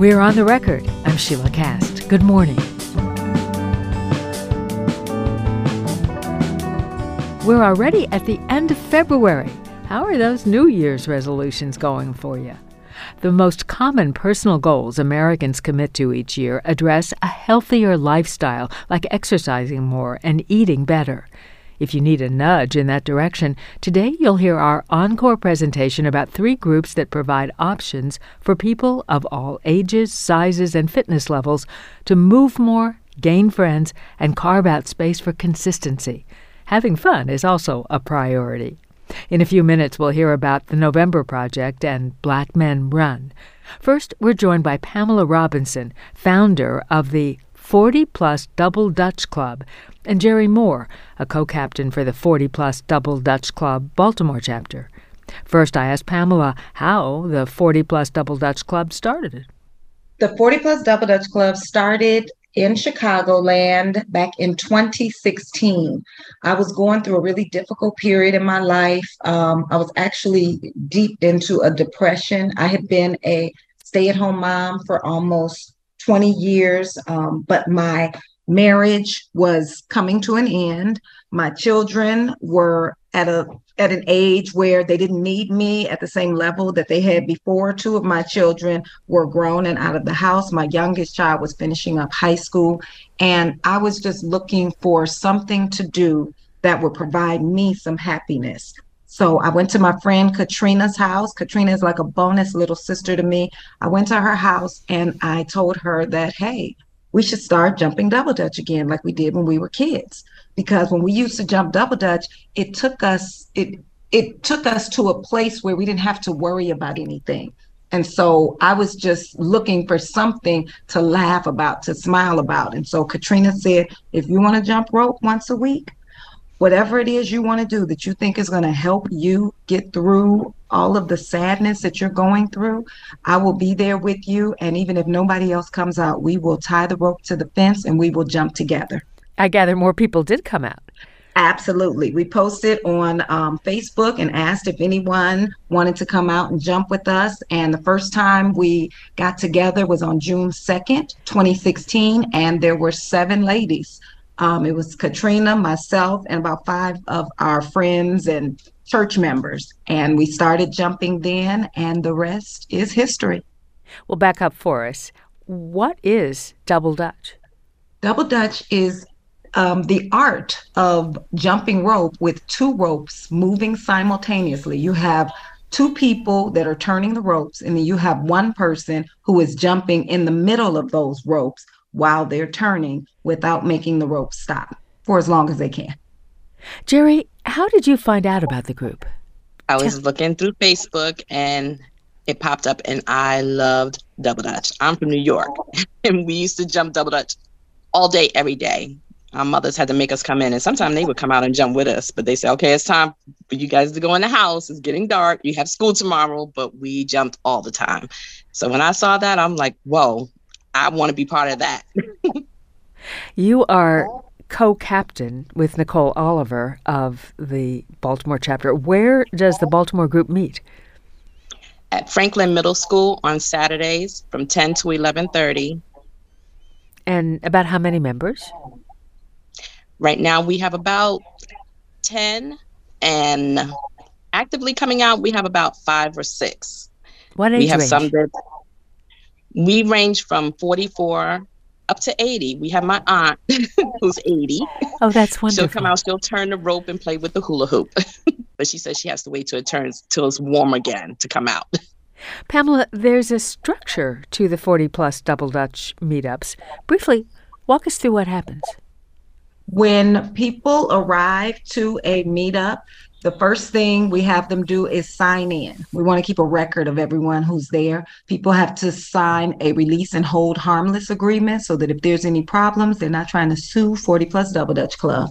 We're on the record. I'm Sheilah Kast. Good morning. We're already at the end of February. How are those New Year's resolutions going for you? The most common personal goals Americans commit to each year address a healthier lifestyle, like exercising more and eating better. If you need a nudge in that direction, today you'll hear our encore presentation about three groups that provide options for people of all ages, sizes, and fitness levels to move more, gain friends, and carve out space for consistency. Having fun is also a priority. In a few minutes, we'll hear about the November Project and Black Men Run. First, we're joined by Pamela Robinson, founder of the 40 Plus Double Dutch Club, and Jerry Moore, a co captain for the 40 Plus Double Dutch Club Baltimore chapter. First, I asked Pamela how the 40 Plus Double Dutch Club started. The 40 Plus Double Dutch Club started in Chicagoland back in 2016. I was going through a really difficult period in my life. Um, I was actually deep into a depression. I had been a stay at home mom for almost 20 years, um, but my marriage was coming to an end. My children were at a at an age where they didn't need me at the same level that they had before. Two of my children were grown and out of the house. My youngest child was finishing up high school, and I was just looking for something to do that would provide me some happiness. So I went to my friend Katrina's house. Katrina is like a bonus little sister to me. I went to her house and I told her that, hey, we should start jumping double dutch again like we did when we were kids. Because when we used to jump double dutch, it took us it it took us to a place where we didn't have to worry about anything. And so I was just looking for something to laugh about, to smile about. And so Katrina said, if you want to jump rope once a week, whatever it is you want to do that you think is going to help you get through all of the sadness that you're going through, I will be there with you. And even if nobody else comes out, we will tie the rope to the fence and we will jump together. I gather more people did come out. Absolutely. We posted on um, Facebook and asked if anyone wanted to come out and jump with us. And the first time we got together was on June 2nd, 2016. And there were seven ladies um, it was Katrina, myself, and about five of our friends and church members. And we started jumping then, and the rest is history. Well, back up for us. What is Double Dutch? Double Dutch is um, the art of jumping rope with two ropes moving simultaneously. You have two people that are turning the ropes, and then you have one person who is jumping in the middle of those ropes while they're turning without making the rope stop for as long as they can. Jerry, how did you find out about the group? I was looking through Facebook and it popped up, and I loved double dutch. I'm from New York, and we used to jump double dutch all day, every day. Our mothers had to make us come in, and sometimes they would come out and jump with us. But they said, "Okay, it's time for you guys to go in the house. It's getting dark. You have school tomorrow." But we jumped all the time. So when I saw that, I'm like, "Whoa! I want to be part of that. you are co captain with Nicole Oliver of the Baltimore chapter. Where does the Baltimore group meet? At Franklin Middle School on Saturdays from 10 to 11:30. And about how many members? Right now we have about 10 and actively coming out we have about 5 or 6. What age we have range? some that we range from 44 up to 80. We have my aunt who's 80. Oh, that's wonderful. She'll come out, she'll turn the rope and play with the hula hoop. but she says she has to wait till it turns till it's warm again to come out. Pamela, there's a structure to the 40 plus double dutch meetups. Briefly, walk us through what happens. When people arrive to a meetup, the first thing we have them do is sign in. We want to keep a record of everyone who's there. People have to sign a release and hold harmless agreement so that if there's any problems, they're not trying to sue 40 plus Double Dutch Club.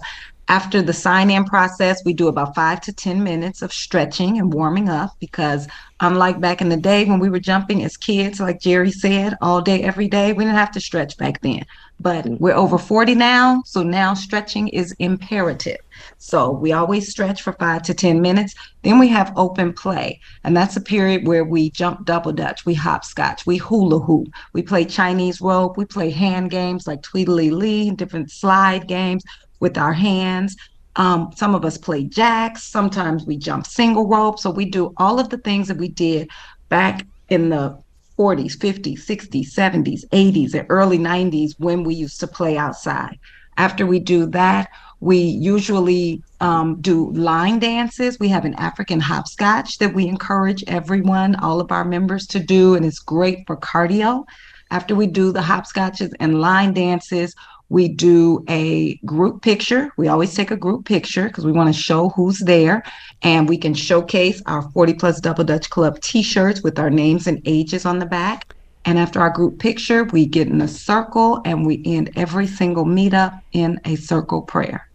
After the sign in process, we do about five to 10 minutes of stretching and warming up because, unlike back in the day when we were jumping as kids, like Jerry said, all day, every day, we didn't have to stretch back then. But mm. we're over 40 now, so now stretching is imperative. So we always stretch for five to 10 minutes. Then we have open play, and that's a period where we jump double dutch, we hopscotch, we hula hoop, we play Chinese rope, we play hand games like Tweedly Lee, different slide games with our hands. Um, some of us play jacks. Sometimes we jump single rope. So we do all of the things that we did back in the 40s, 50s, 60s, 70s, 80s, and early 90s when we used to play outside. After we do that, we usually um, do line dances. We have an African hopscotch that we encourage everyone, all of our members to do, and it's great for cardio. After we do the hopscotches and line dances, we do a group picture. We always take a group picture because we want to show who's there. And we can showcase our 40 plus Double Dutch Club t shirts with our names and ages on the back. And after our group picture, we get in a circle and we end every single meetup in a circle prayer.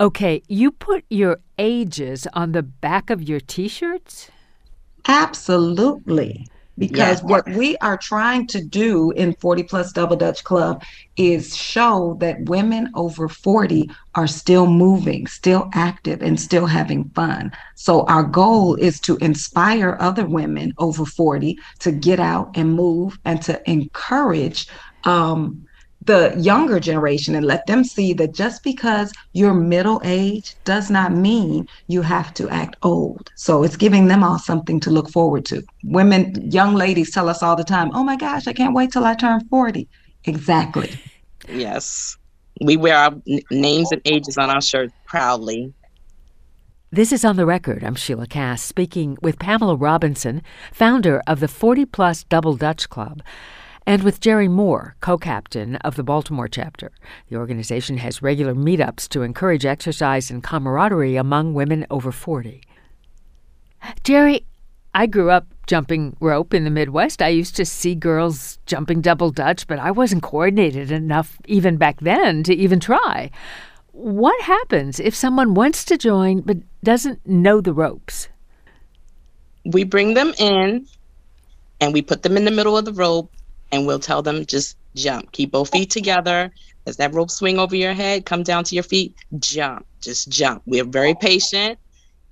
Okay, you put your ages on the back of your t shirts? Absolutely because yeah. what we are trying to do in 40 plus double dutch club is show that women over 40 are still moving still active and still having fun so our goal is to inspire other women over 40 to get out and move and to encourage um, the younger generation and let them see that just because you're middle age does not mean you have to act old. So it's giving them all something to look forward to. Women, young ladies tell us all the time, oh my gosh, I can't wait till I turn 40. Exactly. Yes. We wear our n- names and ages on our shirts proudly. This is on the record. I'm Sheilah Kast speaking with Pamela Robinson, founder of the 40 Plus Double Dutch Club and with Jerry Moore, co captain of the Baltimore chapter. The organization has regular meetups to encourage exercise and camaraderie among women over 40. Jerry, I grew up jumping rope in the Midwest. I used to see girls jumping double dutch, but I wasn't coordinated enough even back then to even try. What happens if someone wants to join but doesn't know the ropes? We bring them in and we put them in the middle of the rope and we'll tell them just jump. Keep both feet together. As that rope swing over your head, come down to your feet, jump. Just jump. We're very patient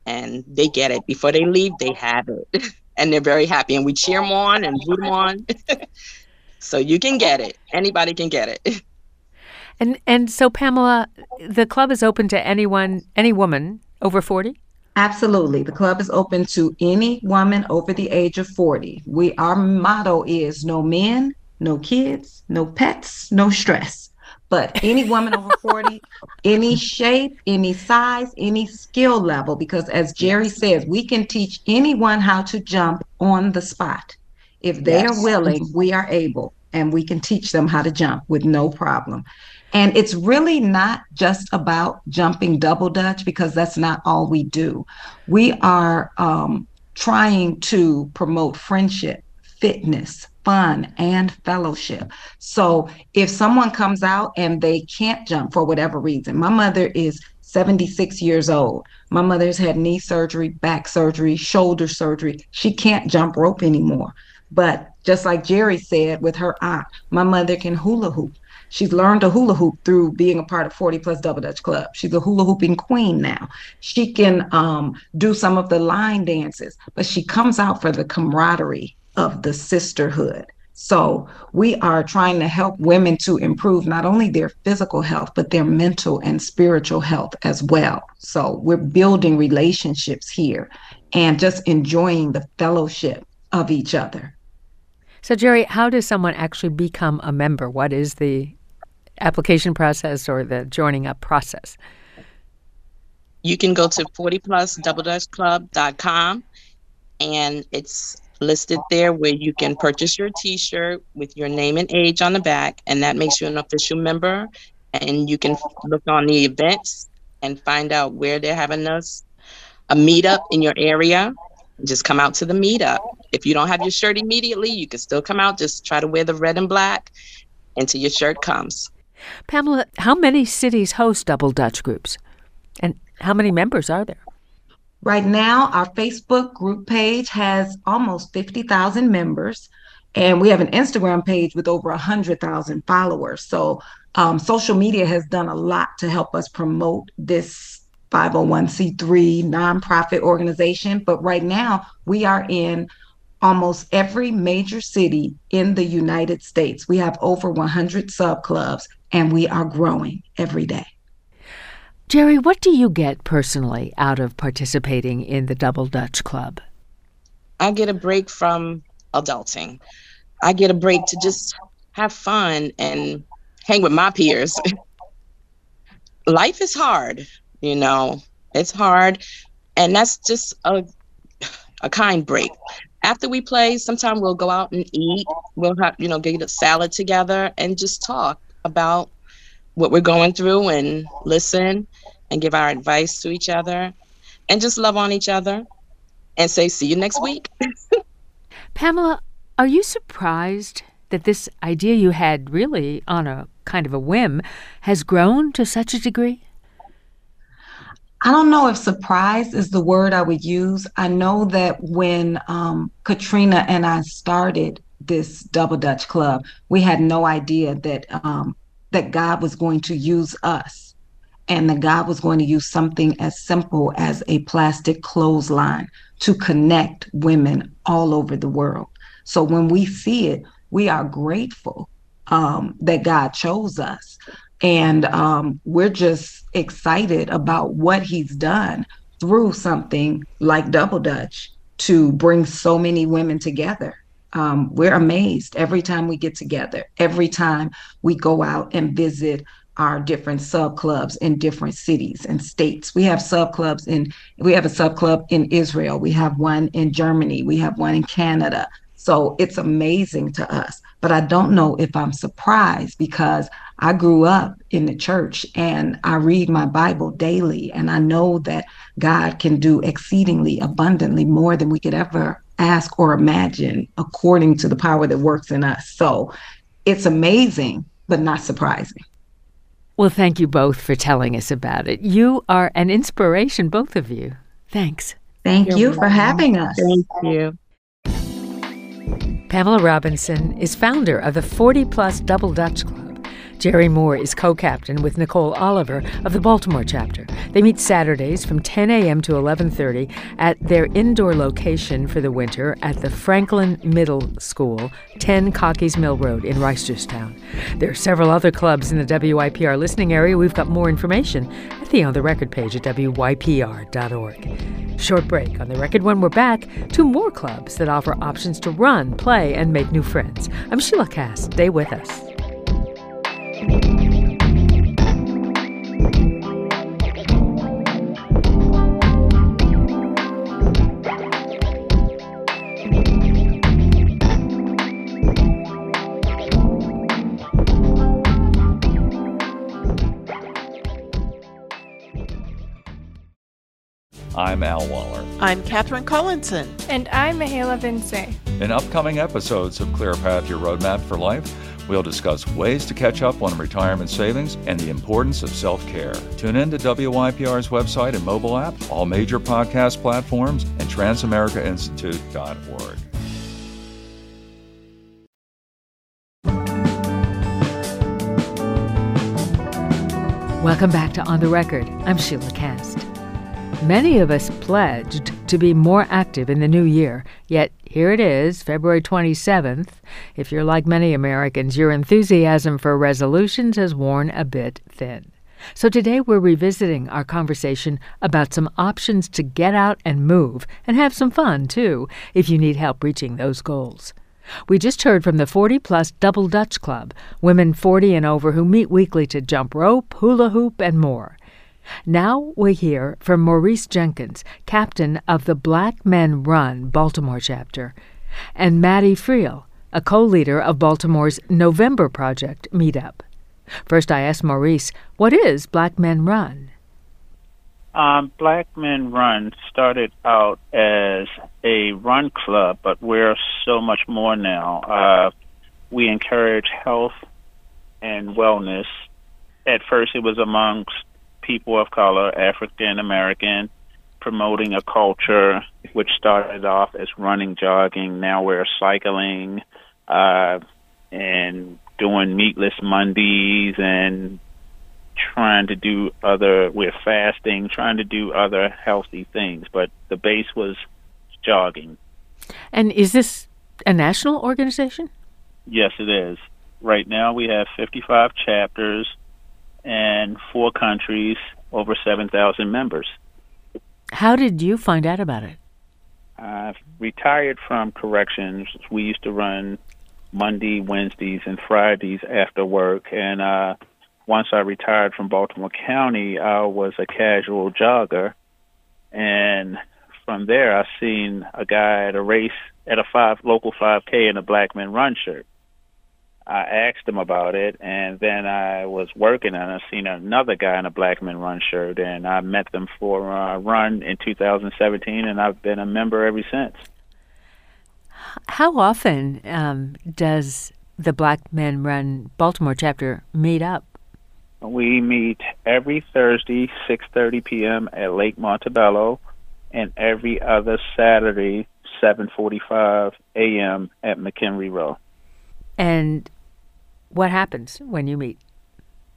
and they get it. Before they leave, they have it. and they're very happy. And we cheer them on and root them on. so you can get it. Anybody can get it. And and so Pamela, the club is open to anyone, any woman over 40? Absolutely. The club is open to any woman over the age of 40. We our motto is no men, no kids, no pets, no stress. But any woman over 40, any shape, any size, any skill level, because as Jerry says, we can teach anyone how to jump on the spot. If they yes. are willing, we are able, and we can teach them how to jump with no problem. And it's really not just about jumping double dutch because that's not all we do. We are um, trying to promote friendship, fitness, fun, and fellowship. So if someone comes out and they can't jump for whatever reason, my mother is 76 years old. My mother's had knee surgery, back surgery, shoulder surgery. She can't jump rope anymore. But just like Jerry said with her aunt, my mother can hula hoop. She's learned to hula hoop through being a part of 40 plus double dutch club. She's a hula hooping queen now. She can um, do some of the line dances, but she comes out for the camaraderie of the sisterhood. So we are trying to help women to improve not only their physical health, but their mental and spiritual health as well. So we're building relationships here and just enjoying the fellowship of each other. So, Jerry, how does someone actually become a member? What is the application process or the joining up process? You can go to 40plusdoubledutchclub.com and it's listed there where you can purchase your t-shirt with your name and age on the back and that makes you an official member and you can look on the events and find out where they're having us a meetup in your area just come out to the meetup if you don't have your shirt immediately you can still come out just try to wear the red and black until your shirt comes Pamela, how many cities host double Dutch groups? And how many members are there? Right now, our Facebook group page has almost 50,000 members, and we have an Instagram page with over 100,000 followers. So, um, social media has done a lot to help us promote this 501c3 nonprofit organization. But right now, we are in almost every major city in the United States. We have over 100 sub clubs, and we are growing every day. Jerry, what do you get personally out of participating in the Double Dutch Club? I get a break from adulting. I get a break to just have fun and hang with my peers. Life is hard, you know. It's hard, and that's just a a kind break. After we play, sometimes we'll go out and eat. We'll have, you know, get a salad together and just talk about what we're going through and listen and give our advice to each other and just love on each other and say, see you next week. Pamela, are you surprised that this idea you had really on a kind of a whim has grown to such a degree? I don't know if surprise is the word I would use. I know that when um, Katrina and I started this Double Dutch Club, we had no idea that um, that God was going to use us and that God was going to use something as simple as a plastic clothesline to connect women all over the world. So when we see it, we are grateful um, that God chose us. And um, we're just excited about what He's done through something like Double Dutch to bring so many women together um, we're amazed every time we get together, every time we go out and visit our different sub clubs in different cities and states. We have sub clubs in we have a sub club in Israel, we have one in Germany, we have one in Canada. So it's amazing to us. But I don't know if I'm surprised because I grew up in the church and I read my Bible daily and I know that God can do exceedingly abundantly more than we could ever ask or imagine according to the power that works in us. So it's amazing, but not surprising. Well, thank you both for telling us about it. You are an inspiration, both of you. Thanks. Thank You're you welcome. for having us. Thank you. Pamela Robinson is founder of the 40 Plus Double Dutch Club. Jerry Moore is co captain with Nicole Oliver of the Baltimore chapter. They meet Saturdays from 10 a.m. to 11.30 at their indoor location for the winter at the Franklin Middle School, 10 Cockeys Mill Road in Reisterstown. There are several other clubs in the WYPR listening area. We've got more information at the On the Record page at WYPR.org. Short break. On the record when we're back, two more clubs that offer options to run, play, and make new friends. I'm Sheilah Kast. Stay with us. I'm Al Waller. I'm Katherine Collinson. And I'm Mahela Vince. In upcoming episodes of Clear Path Your Roadmap for Life, we'll discuss ways to catch up on retirement savings and the importance of self care. Tune in to WYPR's website and mobile app, all major podcast platforms, and transamericainstitute.org. Welcome back to On the Record. I'm Sheilah Kast. Many of us pledged to be more active in the new year, yet here it is, February 27th. If you're like many Americans, your enthusiasm for resolutions has worn a bit thin. So today we're revisiting our conversation about some options to get out and move and have some fun, too, if you need help reaching those goals. We just heard from the 40 Plus Double Dutch Club, women 40 and over who meet weekly to jump rope, hula hoop, and more. Now we hear from Maurice Jenkins, captain of the Black Men Run Baltimore chapter, and Maddie Friel, a co leader of Baltimore's November Project meetup. First, I asked Maurice, what is Black Men Run? Um, Black Men Run started out as a run club, but we're so much more now. Uh, we encourage health and wellness. At first, it was amongst people of color, African American, promoting a culture which started off as running, jogging. Now we're cycling uh, and doing meatless Mondays and trying to do other. We're fasting, trying to do other healthy things. But the base was jogging. And is this a national organization? Yes, it is. Right now we have 55 chapters and four countries, over 7,000 members. How did you find out about it? I retired from corrections. We used to run Monday, Wednesdays, and Fridays after work. And uh, once I retired from Baltimore County, I was a casual jogger. And from there, I seen a guy at a race at a five local 5K in a Black Men Run shirt. I asked him about it, and then I was working and I seen another guy in a Black Men Run shirt, and I met them for a run in 2017, and I've been a member ever since. How often um, does the Black Men Run Baltimore chapter meet up? We meet every Thursday, 6:30 p.m. at Lake Montebello, and every other Saturday, 7:45 a.m. at McHenry Row. And what happens when you meet?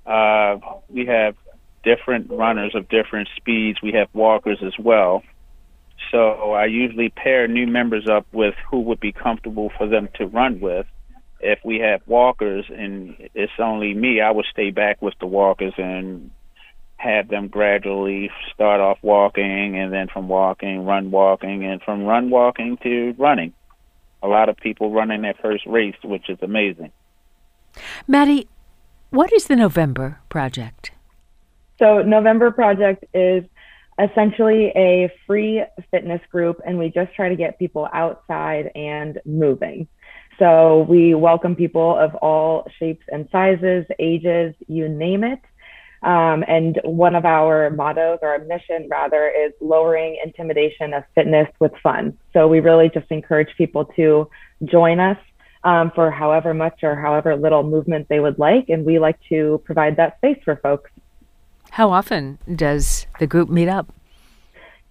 Uh, we have different runners of different speeds. We have walkers as well. So I usually pair new members up with who would be comfortable for them to run with. If we have walkers and it's only me, I would stay back with the walkers and have them gradually start off walking and then from walking, run walking, and from run walking to running. A lot of people running their first race, which is amazing. Maddie, what is the November Project? So, November Project is essentially a free fitness group, and we just try to get people outside and moving. So, we welcome people of all shapes and sizes, ages, you name it. Um, and one of our mottos, or our mission rather, is lowering intimidation of fitness with fun. So we really just encourage people to join us um, for however much or however little movement they would like. And we like to provide that space for folks. How often does the group meet up?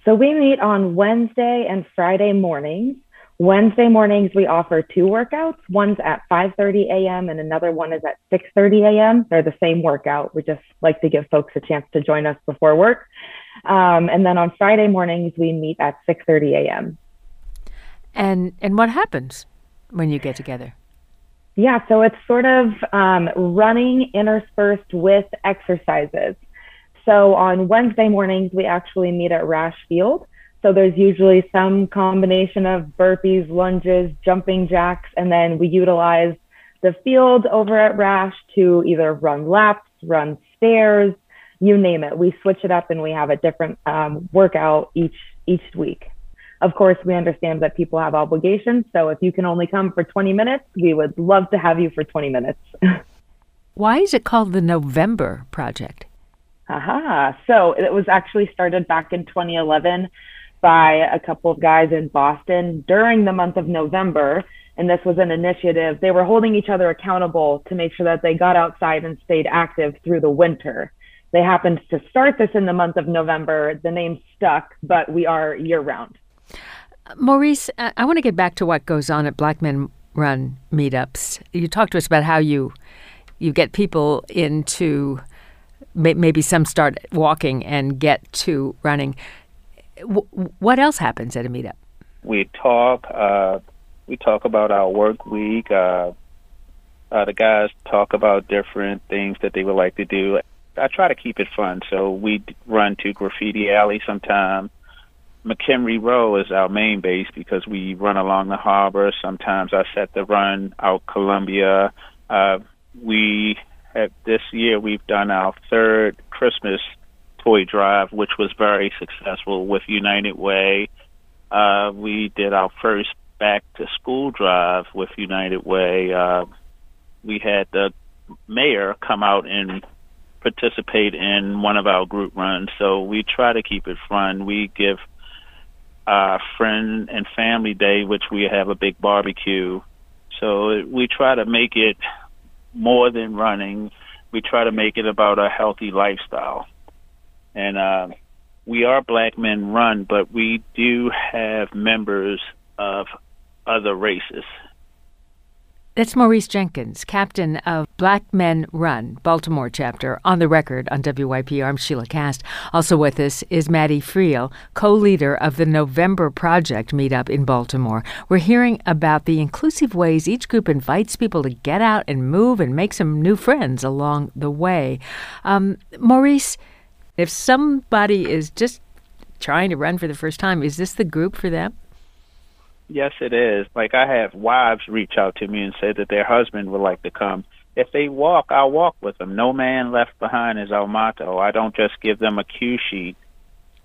So we meet on Wednesday and Friday mornings. Wednesday mornings we offer two workouts. One's at 5:30 a.m. and another one is at 6:30 a.m. They're the same workout. We just like to give folks a chance to join us before work. Um, and then on Friday mornings we meet at 6:30 a.m. And and what happens when you get together? Yeah, so it's sort of um, running interspersed with exercises. So on Wednesday mornings we actually meet at Rash Field so there's usually some combination of burpees, lunges, jumping jacks, and then we utilize the field over at Rash to either run laps, run stairs, you name it. We switch it up and we have a different um, workout each each week. Of course, we understand that people have obligations, so if you can only come for 20 minutes, we would love to have you for 20 minutes. Why is it called the November Project? Aha. So it was actually started back in 2011 by a couple of guys in Boston during the month of November. And this was an initiative. They were holding each other accountable to make sure that they got outside and stayed active through the winter. They happened to start this in the month of November. The name stuck, but we are year round. Maurice, I want to get back to what goes on at Black Men Run meetups. You talked to us about how you you get people into maybe some start walking and get to running what else happens at a meetup? We talk. Uh, we talk about our work week. Uh, uh, the guys talk about different things that they would like to do. I try to keep it fun, so we run to Graffiti Alley sometime. McHenry Row is our main base because we run along the harbor. Sometimes I set the run out Columbia. Uh, we have this year we've done our third Christmas toy drive, which was very successful with United Way. Uh, we did our first back to school drive with United Way. Uh, we had the mayor come out and participate in one of our group runs. So we try to keep it fun. We give our friend and family day, which we have a big barbecue. So we try to make it more than running. We try to make it about a healthy lifestyle. and uh, we are Black Men Run, but we do have members of other races. That's Maurice Jenkins, captain of Black Men Run, Baltimore chapter, on the record on WYPR. I'm Sheilah Kast. Also with us is Maddie Friel, co leader of the November Project meetup in Baltimore. We're hearing about the inclusive ways each group invites people to get out and move and make some new friends along the way. Um, Maurice, if somebody is just trying to run for the first time, is this the group for them? Yes, it is. Like I have wives reach out to me and say that their husband would like to come. If they walk, I'll walk with them. No man left behind is our motto. I don't just give them a cue sheet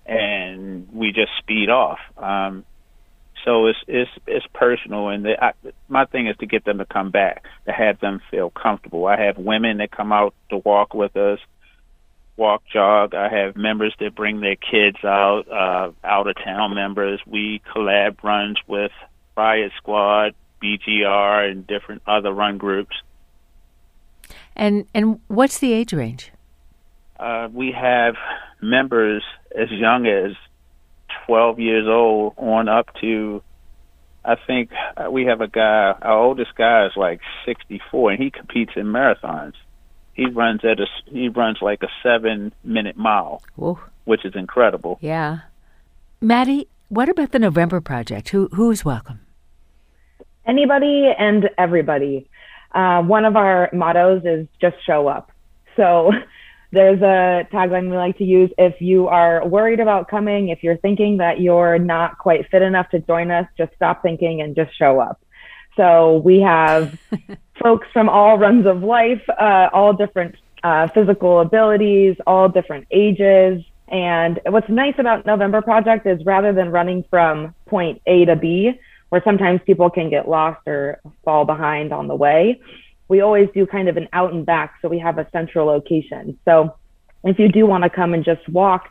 and we just speed off. Um, so it's it's it's personal, and the, I, my thing is to get them to come back, to have them feel comfortable. I have women that come out to walk with us walk jog. I have members that bring their kids out, uh, out of town members. We collab runs with Riot Squad, BGR, and different other run groups. And and what's the age range? Uh, we have members as young as 12 years old on up to I think uh, we have a guy. Our oldest guy is like 64, and he competes in marathons he runs at a he runs like a seven minute mile, Ooh. which is incredible. Yeah, Maddie, what about the November Project? Who who is welcome? Anybody and everybody. Uh, one of our mottos is just show up. So there's a tagline we like to use. If you are worried about coming, if you're thinking that you're not quite fit enough to join us, just stop thinking and just show up. So we have folks from all runs of life, uh, all different uh, physical abilities, all different ages. And what's nice about November Project is rather than running from point A to B, where sometimes people can get lost or fall behind on the way, we always do kind of an out and back. So we have a central location. So if you do want to come and just walk,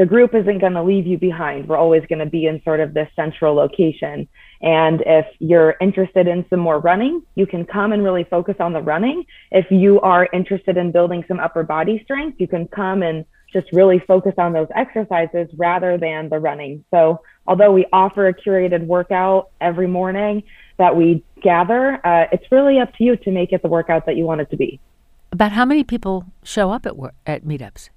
the group isn't going to leave you behind. We're always going to be in sort of this central location. And if you're interested in some more running, you can come and really focus on the running. If you are interested in building some upper body strength, you can come and just really focus on those exercises rather than the running. So, although we offer a curated workout every morning that we gather, uh, it's really up to you to make it the workout that you want it to be. About how many people show up at at meetups?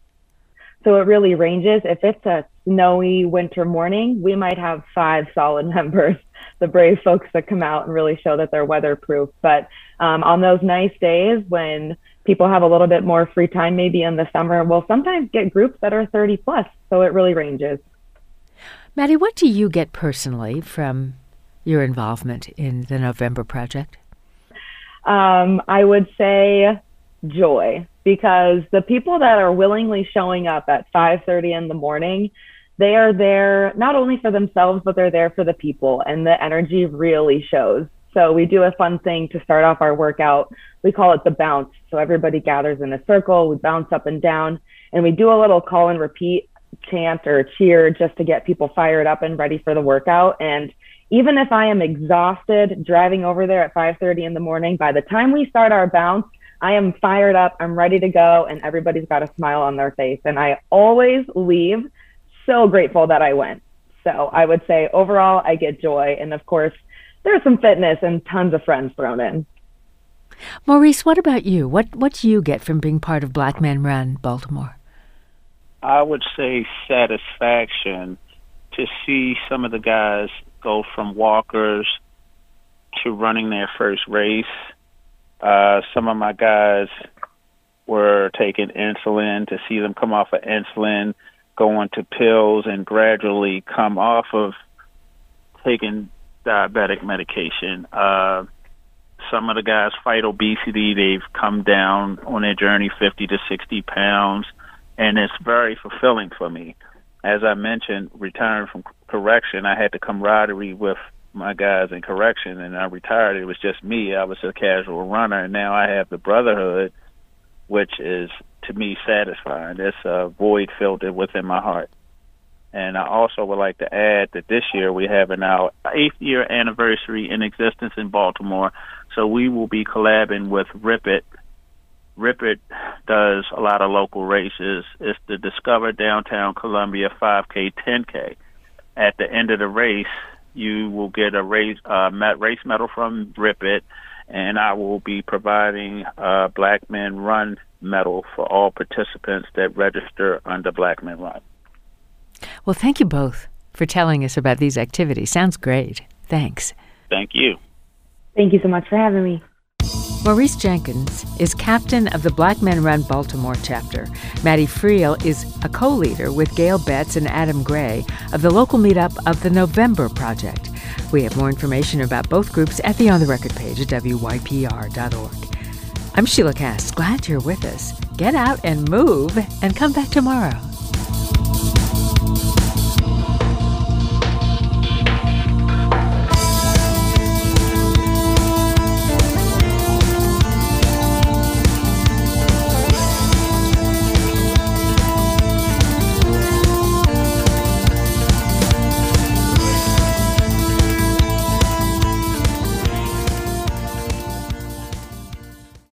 So it really ranges. If it's a snowy winter morning, we might have five solid members the brave folks that come out and really show that they're weatherproof. But um, on those nice days when people have a little bit more free time, maybe in the summer, we'll sometimes get groups that are 30 plus. So it really ranges. Maddie, what do you get personally from your involvement in the November Project? Um, I would say joy because the people that are willingly showing up at 5:30 in the morning they are there not only for themselves, but they're there for the people, and the energy really shows. So we do a fun thing to start off our workout. We call it the bounce. So everybody gathers in a circle, we bounce up and down, and we do a little call and repeat chant or cheer just to get people fired up and ready for the workout. And even if I am exhausted driving over there at 5:30 in the morning, by the time we start our bounce, I am fired up, I'm ready to go, and everybody's got a smile on their face. And I always leave so grateful that I went. So I would say overall, I get joy. And of course, there's some fitness and tons of friends thrown in. Maurice, what about you? What what do you get from being part of Black Men Run Baltimore? I would say satisfaction to see some of the guys go from walkers to running their first race. Uh, some of my guys were taking insulin to see them come off of insulin go into pills and gradually come off of taking diabetic medication. Uh, some of the guys fight obesity. They've come down on their journey 50 to 60 pounds, and it's very fulfilling for me. As I mentioned, retiring from correction, I had the camaraderie with my guys in correction, and I retired. It was just me. I was a casual runner, and now I have the brotherhood, which is to me satisfying. It's a void filled within my heart. And I also would like to add that this year we have an our eighth year anniversary in existence in Baltimore. So we will be collabing with Rip It Rip It does a lot of local races. It's the Discover Downtown Columbia 5K, 10K. At the end of the race, you will get a race uh, race medal from Rip It, and I will be providing a Black Men Run medal for all participants that register under Black Men Run. Well, thank you both for telling us about these activities. Sounds great. Thanks. Thank you. Thank you so much for having me. Maurice Jenkins is captain of the Black Men Run Baltimore chapter. Maddie Friel is a co leader with Gail Betts and Adam Gray of the local meetup of the November Project. We have more information about both groups at the On the Record page at WYPR.org. I'm Sheilah Kast. Glad you're with us. Get out and move and come back tomorrow.